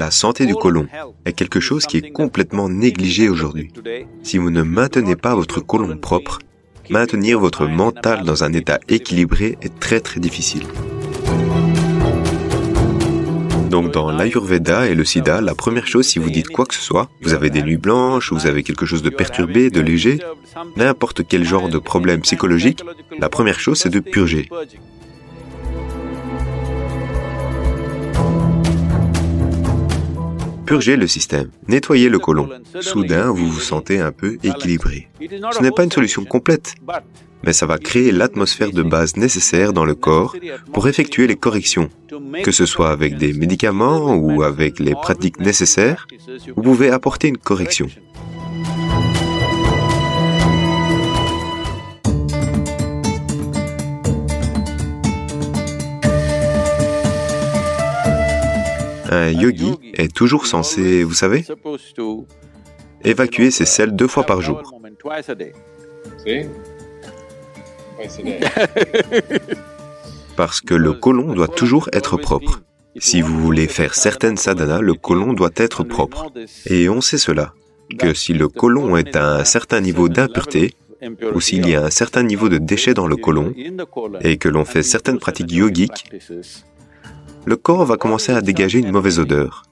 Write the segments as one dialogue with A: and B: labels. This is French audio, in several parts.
A: La santé du côlon est quelque chose qui est complètement négligé aujourd'hui. Si vous ne maintenez pas votre côlon propre, maintenir votre mental dans un état équilibré est très très difficile. Donc dans l'Ayurveda et le Sida, la première chose si vous dites quoi que ce soit, vous avez des nuits blanches, vous avez quelque chose de perturbé, de léger, n'importe quel genre de problème psychologique, la première chose c'est de purger. Purgez le système, nettoyez le côlon. Soudain, vous vous sentez un peu équilibré. Ce n'est pas une solution complète, mais ça va créer l'atmosphère de base nécessaire dans le corps pour effectuer les corrections. Que ce soit avec des médicaments ou avec les pratiques nécessaires, vous pouvez apporter une correction. Un yogi est toujours censé, vous savez, évacuer ses selles deux fois par jour. Parce que le côlon doit toujours être propre. Si vous voulez faire certaines sadhanas, le côlon doit être propre. Et on sait cela, que si le côlon est à un certain niveau d'impureté, ou s'il y a un certain niveau de déchets dans le côlon, et que l'on fait certaines pratiques yogiques, le corps va commencer à dégager une mauvaise odeur.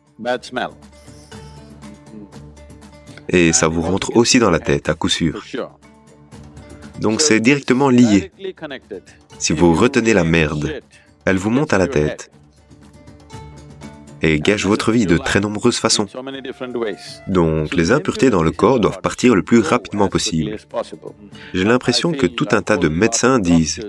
A: Et ça vous rentre aussi dans la tête, à coup sûr. Donc c'est directement lié. Si vous retenez la merde, elle vous monte à la tête et gâche votre vie de très nombreuses façons. Donc les impuretés dans le corps doivent partir le plus rapidement possible. J'ai l'impression que tout un tas de médecins disent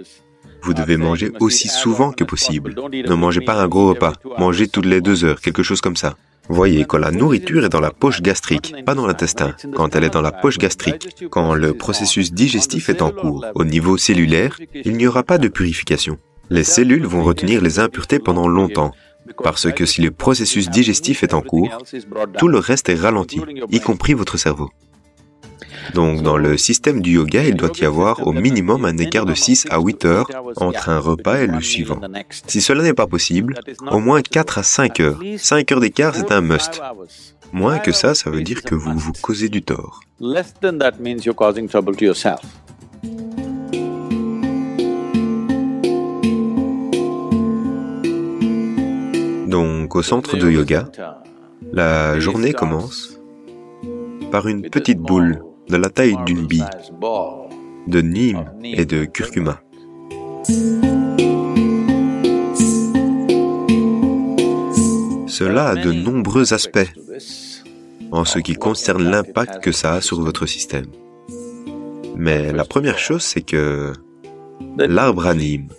A: vous devez manger aussi souvent que possible. Ne mangez pas un gros repas. Mangez toutes les deux heures, quelque chose comme ça. Voyez, quand la nourriture est dans la poche gastrique, pas dans l'intestin, quand elle est dans la poche gastrique, quand le processus digestif est en cours, au niveau cellulaire, il n'y aura pas de purification. Les cellules vont retenir les impuretés pendant longtemps, parce que si le processus digestif est en cours, tout le reste est ralenti, y compris votre cerveau. Donc dans le système du yoga, il doit y avoir au minimum un écart de 6 à 8 heures entre un repas et le suivant. Si cela n'est pas possible, au moins 4 à 5 heures. 5 heures d'écart, c'est un must. Moins que ça, ça veut dire que vous vous causez du tort. Donc au centre de yoga, la journée commence par une petite boule de la taille d'une bille, de nîmes et de curcuma. Cela a de nombreux aspects en ce qui concerne l'impact que ça a sur votre système. Mais la première chose, c'est que l'arbre à Nîmes,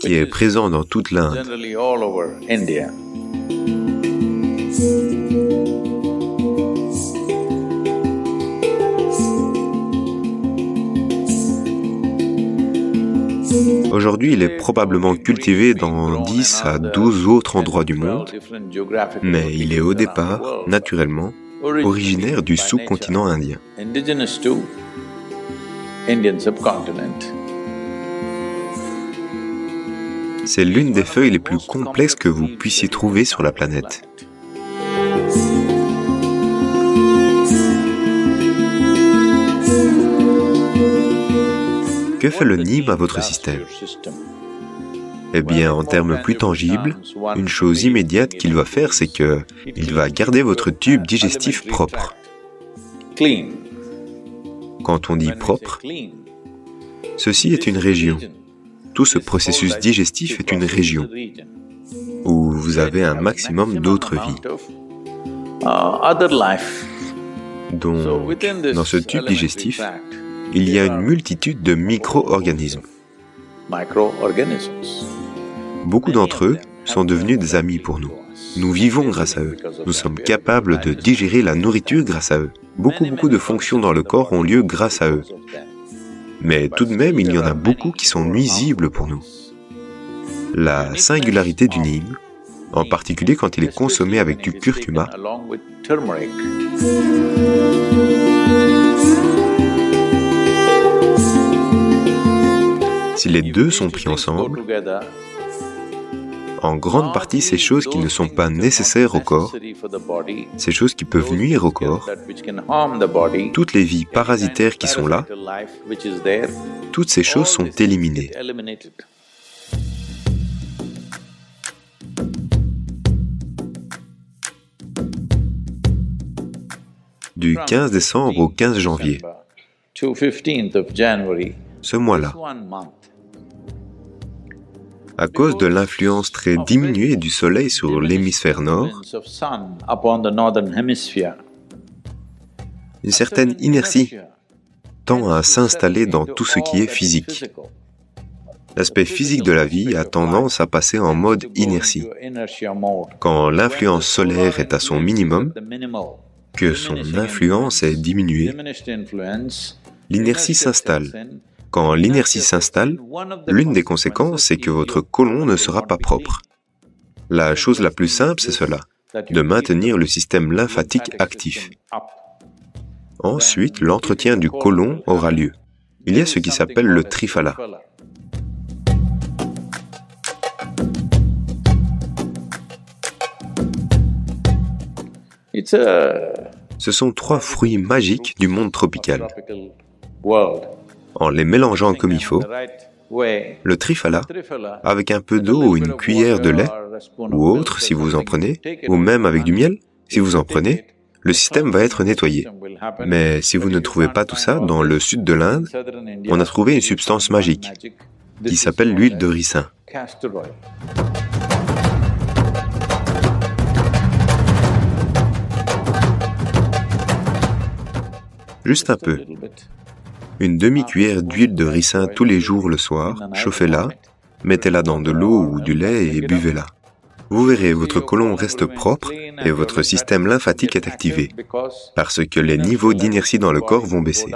A: qui est présent dans toute l'Inde, Aujourd'hui, il est probablement cultivé dans 10 à 12 autres endroits du monde, mais il est au départ, naturellement, originaire du sous-continent indien. C'est l'une des feuilles les plus complexes que vous puissiez trouver sur la planète. Que fait le Nîmes à votre système Eh bien, en termes plus tangibles, une chose immédiate qu'il va faire, c'est que il va garder votre tube digestif propre. Quand on dit propre, ceci est une région. Tout ce processus digestif est une région où vous avez un maximum d'autres vies. Donc, dans ce tube digestif, il y a une multitude de micro-organismes. Beaucoup d'entre eux sont devenus des amis pour nous. Nous vivons grâce à eux. Nous sommes capables de digérer la nourriture grâce à eux. Beaucoup, beaucoup de fonctions dans le corps ont lieu grâce à eux. Mais tout de même, il y en a beaucoup qui sont nuisibles pour nous. La singularité du nîmes, en particulier quand il est consommé avec du curcuma, les deux sont pris ensemble, en grande partie ces choses qui ne sont pas nécessaires au corps, ces choses qui peuvent nuire au corps, toutes les vies parasitaires qui sont là, toutes ces choses sont éliminées. Du 15 décembre au 15 janvier, ce mois-là, à cause de l'influence très diminuée du Soleil sur l'hémisphère nord, une certaine inertie tend à s'installer dans tout ce qui est physique. L'aspect physique de la vie a tendance à passer en mode inertie. Quand l'influence solaire est à son minimum, que son influence est diminuée, l'inertie s'installe. Quand l'inertie s'installe, l'une des conséquences est que votre côlon ne sera pas propre. La chose la plus simple, c'est cela, de maintenir le système lymphatique actif. Ensuite, l'entretien du côlon aura lieu. Il y a ce qui s'appelle le trifala. Ce sont trois fruits magiques du monde tropical. En les mélangeant comme il faut, le trifala, avec un peu d'eau ou une cuillère de lait, ou autre si vous en prenez, ou même avec du miel, si vous en prenez, le système va être nettoyé. Mais si vous ne trouvez pas tout ça, dans le sud de l'Inde, on a trouvé une substance magique qui s'appelle l'huile de ricin. Juste un peu. Une demi-cuillère d'huile de ricin tous les jours le soir, chauffez-la, mettez-la dans de l'eau ou du lait et buvez-la. Vous verrez, votre côlon reste propre et votre système lymphatique est activé, parce que les niveaux d'inertie dans le corps vont baisser.